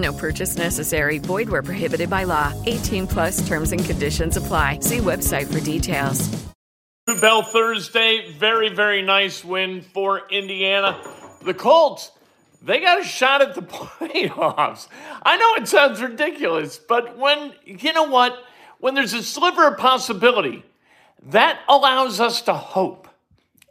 No purchase necessary. Void where prohibited by law. 18 plus terms and conditions apply. See website for details. Bell Thursday. Very, very nice win for Indiana. The Colts, they got a shot at the playoffs. I know it sounds ridiculous, but when, you know what? When there's a sliver of possibility, that allows us to hope.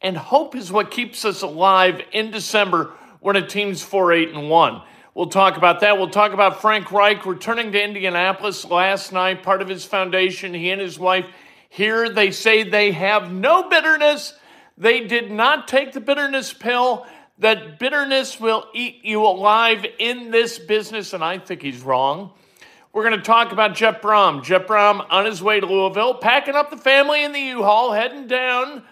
And hope is what keeps us alive in December when a team's 4 8 and 1. We'll talk about that. We'll talk about Frank Reich returning to Indianapolis last night, part of his foundation. He and his wife here, they say they have no bitterness. They did not take the bitterness pill. That bitterness will eat you alive in this business, and I think he's wrong. We're going to talk about Jeff Brohm. Jeff Brohm on his way to Louisville, packing up the family in the U-Haul, heading down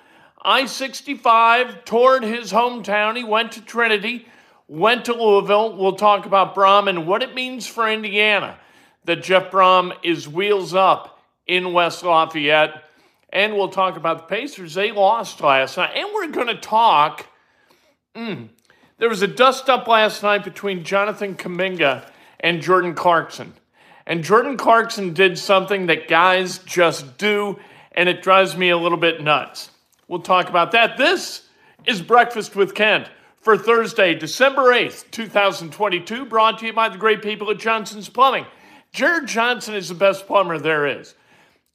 I 65 toward his hometown. He went to Trinity went to Louisville. We'll talk about Brohm and what it means for Indiana that Jeff Brohm is wheels up in West Lafayette. And we'll talk about the Pacers. They lost last night. And we're going to talk. Mm, there was a dust up last night between Jonathan Kuminga and Jordan Clarkson. And Jordan Clarkson did something that guys just do, and it drives me a little bit nuts. We'll talk about that. This is Breakfast with Kent for Thursday, December 8th, 2022, brought to you by the great people at Johnson's Plumbing. Jared Johnson is the best plumber there is.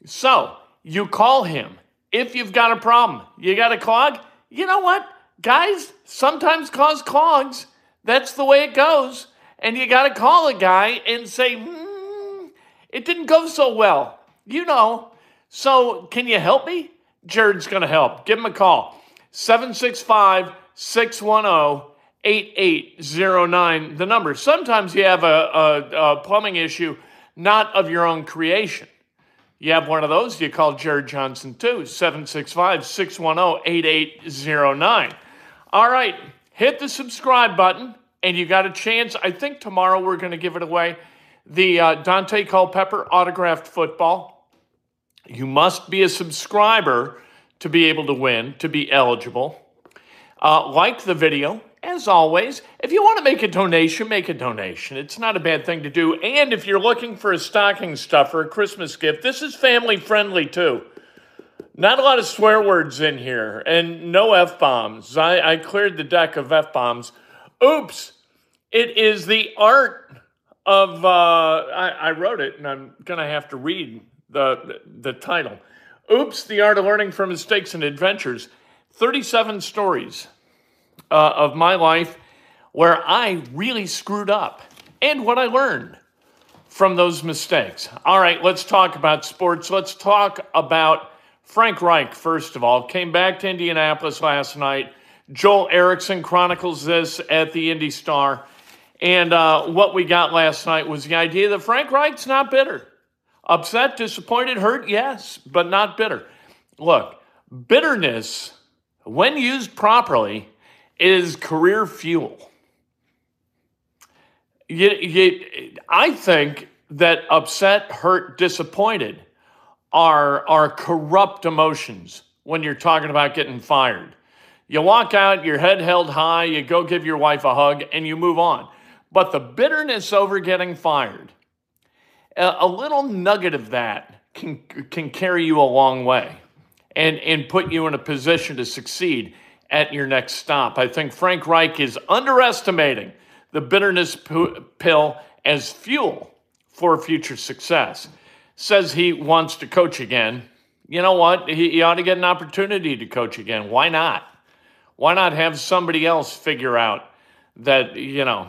So, you call him. If you've got a problem, you got a clog, you know what? Guys sometimes cause clogs. That's the way it goes. And you got to call a guy and say, hmm, it didn't go so well. You know. So, can you help me? Jared's going to help. Give him a call. 765 610 8809, the number. Sometimes you have a, a, a, plumbing issue not of your own creation. You have one of those, you call Jared Johnson too, 765 610 8809. All right, hit the subscribe button, and you got a chance. I think tomorrow we're going to give it away the uh, Daunte Culpepper autographed football. You must be a subscriber to be able to win, to be eligible. Uh, like the video. As always, if you want to make a donation, make a donation. It's not a bad thing to do. And if you're looking for a stocking stuffer, or a Christmas gift, this is family friendly too. Not a lot of swear words in here and no F bombs. I, I cleared the deck of F bombs. Oops. It is the art of, uh, I, I wrote it and I'm going to have to read the, the title. Oops, the art of learning from mistakes and adventures. 37 stories uh, of my life where I really screwed up and what I learned from those mistakes. All right, let's talk about sports. Let's talk about Frank Reich, first of all. Came back to Indianapolis last night. Joel Erickson chronicles this at the Indy Star. And uh, what we got last night was the idea that Frank Reich's not bitter. Upset, disappointed, hurt, yes, but not bitter. Look, bitterness when used properly, is career fuel. You, you, I think that upset, hurt, disappointed are, are corrupt emotions when you're talking about getting fired. You walk out, your head held high, you go give your wife a hug, and you move on. But the bitterness over getting fired, a, a little nugget of that can, can carry you a long way and, and put you in a position to succeed at your next stop. I think Frank Reich is underestimating the bitterness pill as fuel for future success. Says he wants to coach again. you know what? He, he ought to get an opportunity to coach again. Why not? Why not have somebody else figure out that, you know,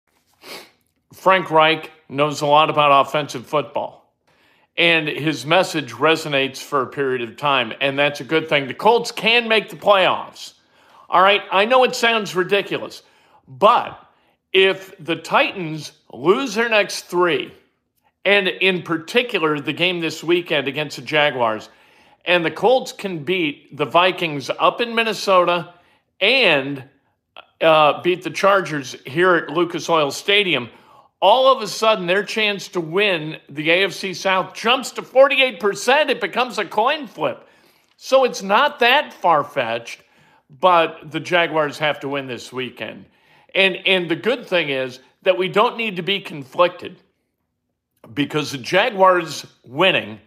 Frank Reich knows a lot about offensive football. And his message resonates for a period of time, and that's a good thing. The Colts can make the playoffs. All right, I know it sounds ridiculous, but if the Titans lose their next three, and in particular the game this weekend against the Jaguars, and the Colts can beat the Vikings up in Minnesota and uh, beat the Chargers here at Lucas Oil Stadium, all of a sudden their chance to win the AFC South jumps to 48%. It becomes a coin flip. So it's not that far fetched, but the Jaguars have to win this weekend. And, and the good thing is that we don't need to be conflicted because the Jaguars winning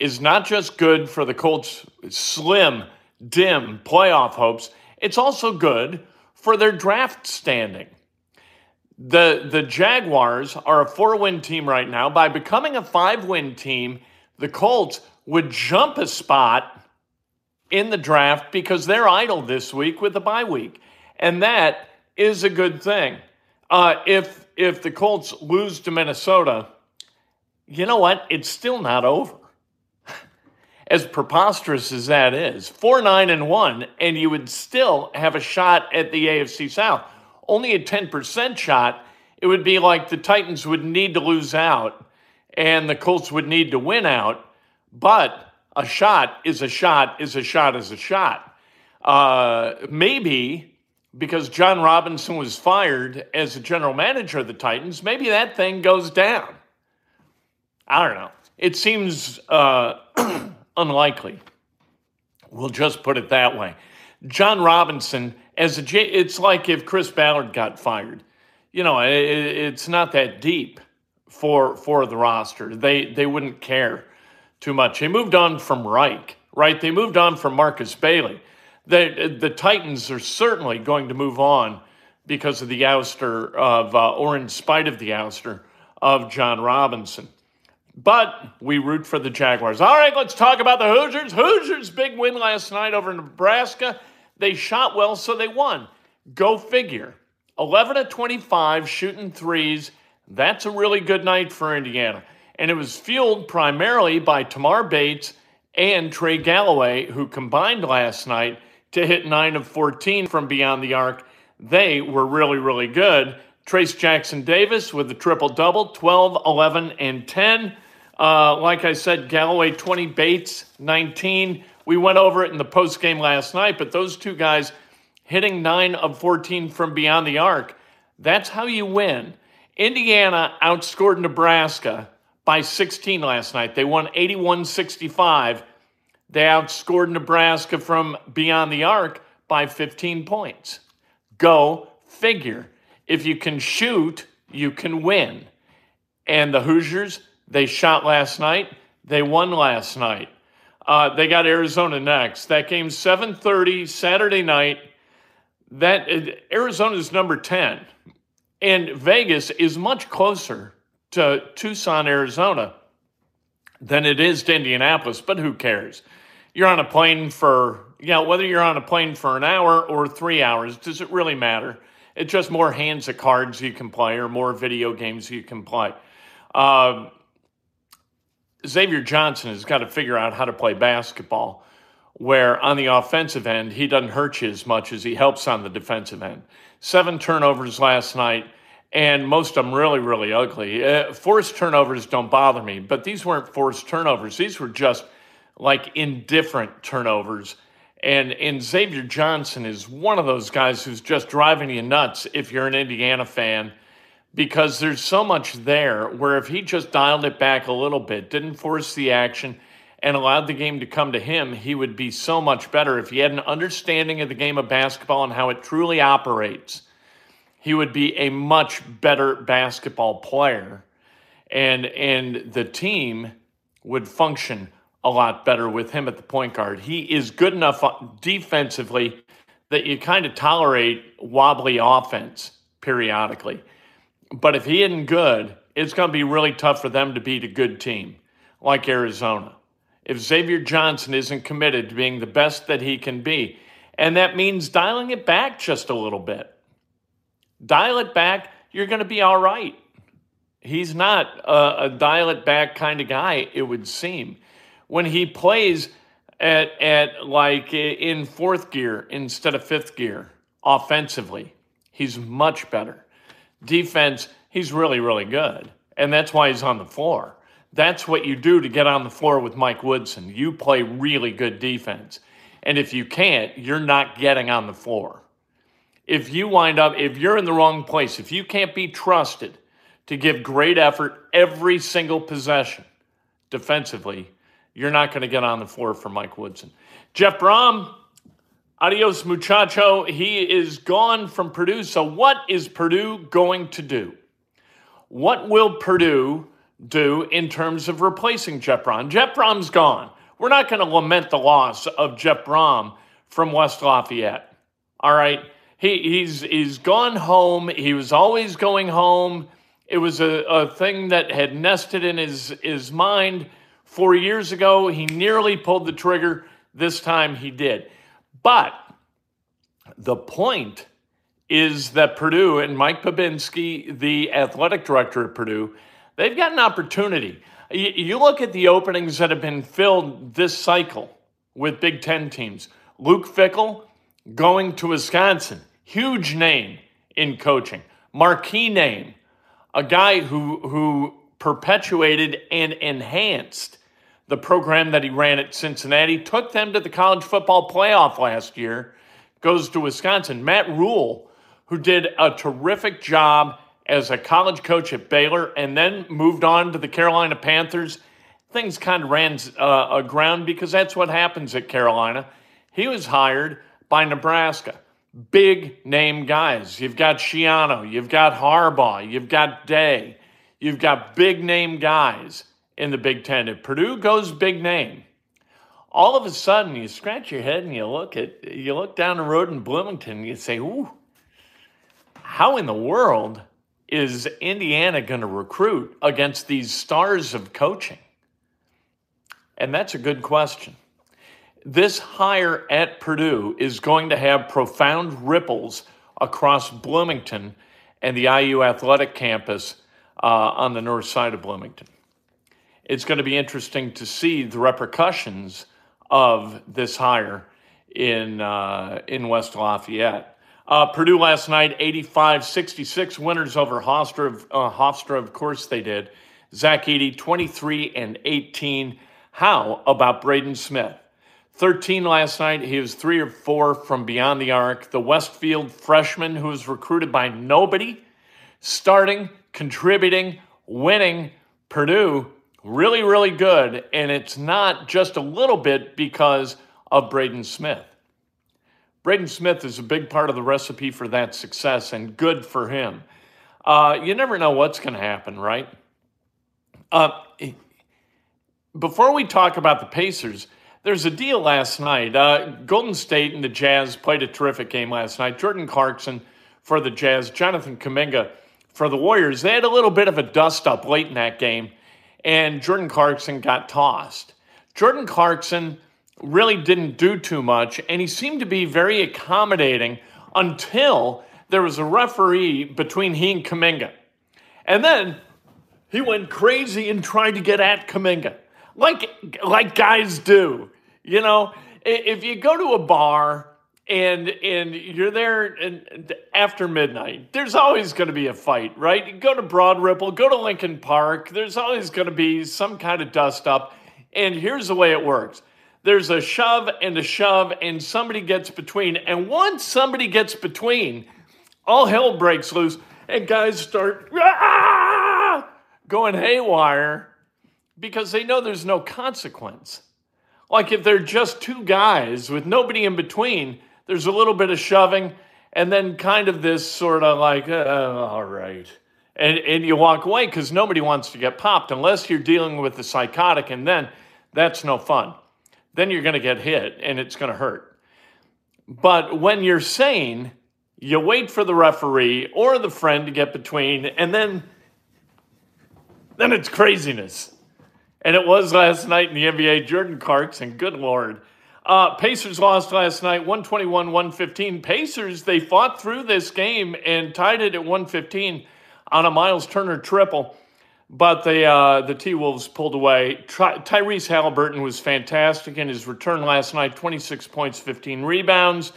is not just good for the Colts' slim, dim playoff hopes, it's also good for their draft standing. The, the Jaguars are a four win team right now. By becoming a five win team, the Colts would jump a spot in the draft because they're idle this week with the bye week. And that is a good thing. Uh, if, if the Colts lose to Minnesota, you know what? It's still not over. As preposterous as that is, 4 9 and 1, and you would still have a shot at the AFC South. Only a 10% shot. It would be like the Titans would need to lose out and the Colts would need to win out. But a shot is a shot, is a shot, is a shot. Uh, maybe because Jon Robinson was fired as the general manager of the Titans, maybe that thing goes down. I don't know. It seems uh, unlikely. We'll just put it that way. Jon Robinson, as a, J- it's like if Chris Ballard got fired. You know, it, it's not that deep for for the roster. They they wouldn't care too much. They moved on from Reich, right? They moved on from Marcus Brady. The the Titans are certainly going to move on because of the ouster of, uh, or in spite of the ouster of Jon Robinson. But we root for the Jaguars. All right, let's talk about the Hoosiers. Hoosiers' big win last night over Nebraska. They shot well, so they won. Go figure. 11 to 25 shooting threes. That's a really good night for Indiana. And it was fueled primarily by Tamar Bates and Trey Galloway, who combined last night to hit 9 of 14 from beyond the arc. They were really, really good. Trayce Jackson Davis with the triple double 12, 11, and 10. Uh, like I said, Galloway 20, Bates 19. We went over it in the post game last night, but those two guys hitting 9 of 14 from beyond the arc, that's how you win. Indiana outscored Nebraska by 16 last night. They won 81 65. They outscored Nebraska from beyond the arc by 15 points. Go figure. If you can shoot, you can win. And the Hoosiers, they shot last night. They won last night. Uh, they got Arizona next. That game's 7:30 Saturday night. That Arizona is number 10, and Vegas is much closer to Tucson, Arizona, than it is to Indianapolis. But who cares? You're on a plane for yeah, You know, whether you're on a plane for an hour or three hours, does it really matter? It's just more hands of cards you can play or more video games you can play. Uh, Xavier Johnson has got to figure out how to play basketball, where on the offensive end, he doesn't hurt you as much as he helps on the defensive end. Seven turnovers last night, and most of them really, really ugly. Uh, forced turnovers don't bother me, but these weren't forced turnovers. These were just like indifferent turnovers. And, and Xavier Johnson is one of those guys who's just driving you nuts if you're an Indiana fan because there's so much there where if he just dialed it back a little bit, didn't force the action, and allowed the game to come to him, he would be so much better. If he had an understanding of the game of basketball and how it truly operates, he would be a much better basketball player. And, and the team would function a lot better with him at the point guard. He is good enough uh, defensively that you kind of tolerate wobbly offense periodically. But if he isn't good, it's going to be really tough for them to beat a good team like Arizona. If Xavier Johnson isn't committed to being the best that he can be, and that means dialing it back just a little bit. Dial it back, you're going to be all right. He's not a, a dial it back kind of guy, it would seem. When he plays at, at like in fourth gear instead of fifth gear offensively, he's much better defense, he's really, really good. And that's why he's on the floor. That's what you do to get on the floor with Mike Woodson. You play really good defense. And if you can't, you're not getting on the floor. If you wind up, if you're in the wrong place, if you can't be trusted to give great effort every single possession defensively, you're not going to get on the floor for Mike Woodson. Jeff Brohm, Adios, muchacho. He is gone from Purdue. So, what is Purdue going to do? What will Purdue do in terms of replacing Jeff Brohm? Jeff Brohm's gone. We're not going to lament the loss of Jeff Brohm from West Lafayette. All right. He, he's, he's gone home. He was always going home. It was a, a thing that had nested in his, his mind four years ago. He nearly pulled the trigger. This time he did. But the point is that Purdue and Mike Bobinski, the athletic director at Purdue, they've got an opportunity. You look at the openings that have been filled this cycle with Big Ten teams. Luke Fickell going to Wisconsin, huge name in coaching, marquee name, a guy who who perpetuated and enhanced the program that he ran at Cincinnati, took them to the college football playoff last year, goes to Wisconsin. Matt Rhule, who did a terrific job as a college coach at Baylor and then moved on to the Carolina Panthers. Things kind of ran uh, aground because that's what happens at Carolina. He was hired by Nebraska. Big name guys. You've got Schiano, you've got Harbaugh, you've got Day, you've got big name guys in the Big Ten. If Purdue goes big name, all of a sudden you scratch your head and you look at you look down the road in Bloomington and you say, "Ooh, how in the world is Indiana going to recruit against these stars of coaching?" And that's a good question. This hire at Purdue is going to have profound ripples across Bloomington and the IU athletic campus uh, on the north side of Bloomington it's going to be interesting to see the repercussions of this hire in uh, in West Lafayette. Uh, Purdue last night, 85-66 winners over Hofstra. Uh, Hofstra, of course they did. Zach Edey, 23 and 18. How about Braden Smith? 13 last night. He was three or four from beyond the arc. The Westfield freshman who was recruited by nobody, starting, contributing, winning. Purdue really, really good. And it's not just a little bit because of Braden Smith. Braden Smith is a big part of the recipe for that success and good for him. Uh, you never know what's going to happen, right? Uh, before we talk about the Pacers, there's a deal last night. Uh, Golden State and the Jazz played a terrific game last night. Jordan Clarkson for the Jazz, Jonathan Kuminga for the Warriors. They had a little bit of a dust up late in that game, and Jordan Clarkson got tossed. Jordan Clarkson really didn't do too much, and he seemed to be very accommodating until there was a referee between he and Kuminga. And then he went crazy and tried to get at Kuminga, like, like guys do. You know, if you go to a bar and and you're there and after midnight, there's always going to be a fight, right? Go to Broad Ripple, go to Lincoln Park, there's always going to be some kind of dust up. And here's the way it works there's a shove and a shove, and somebody gets between. And once somebody gets between, all hell breaks loose, and guys start ah! going haywire because they know there's no consequence. Like if they're just two guys with nobody in between, there's a little bit of shoving, and then kind of this sort of like, uh, all right. And, and you walk away because nobody wants to get popped unless you're dealing with the psychotic, and then that's no fun then you're going to get hit and it's going to hurt. But when you're sane, you wait for the referee or the friend to get between, and then then it's craziness. And it was last night in the NBA. Jordan Clarkson, good lord. Uh, Pacers lost last night, 121 115. Pacers, they fought through this game and tied it at 115 on a Myles Turner triple. But the uh, the T Wolves pulled away. Ty- Tyrese Halliburton was fantastic in his return last night 26 points, 15 rebounds.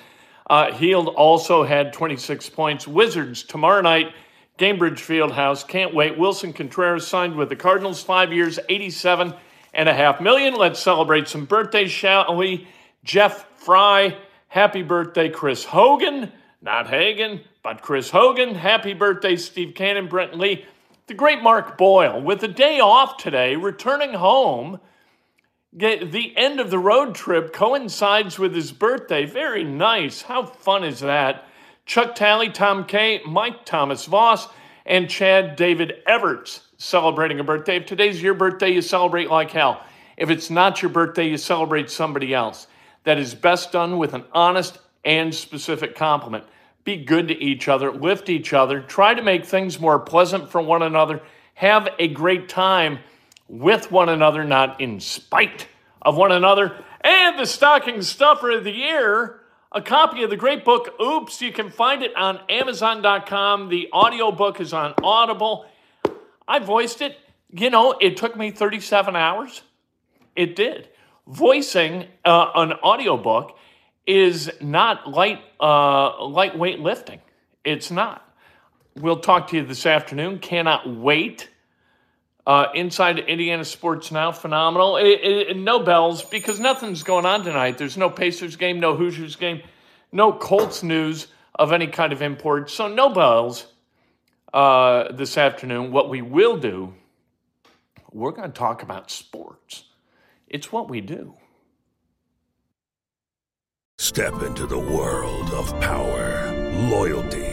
Uh, Hield also had 26 points. Wizards tomorrow night, Gainbridge Fieldhouse. Can't wait. Willson Contreras signed with the Cardinals, five years, 87 and a half million. Let's celebrate some birthdays, shall we? Jeff Fry, happy birthday, Chris Hogan. Not Hagen, but Chris Hogan. Happy birthday, Steve Cannon, Brent Lee. The great Mark Boyle, with a day off today, returning home. The end of the road trip coincides with his birthday. Very nice. How fun is that? Chuck Talley, Tom Kay, Mike Thomas Voss, and Chad David Everts celebrating a birthday. If today's your birthday, you celebrate like hell. If it's not your birthday, you celebrate somebody else. That is best done with an honest and specific compliment be good to each other, lift each other, try to make things more pleasant for one another, have a great time with one another, not in spite of one another. And the stocking stuffer of the year, a copy of the great book, Oops. You can find it on Amazon.com. The audiobook is on Audible. I voiced it. You know, it took me 37 hours. It did. Voicing uh, an audiobook is not light uh, lightweight lifting. It's not. We'll talk to you this afternoon. Cannot wait. Uh, inside Indiana Sports Now, phenomenal. It, it, no bells because nothing's going on tonight. There's no Pacers game, no Hoosiers game, no Colts news of any kind of import. So no bells uh, this afternoon. What we will do, we're going to talk about sports. It's what we do. Step into the world of power, loyalty,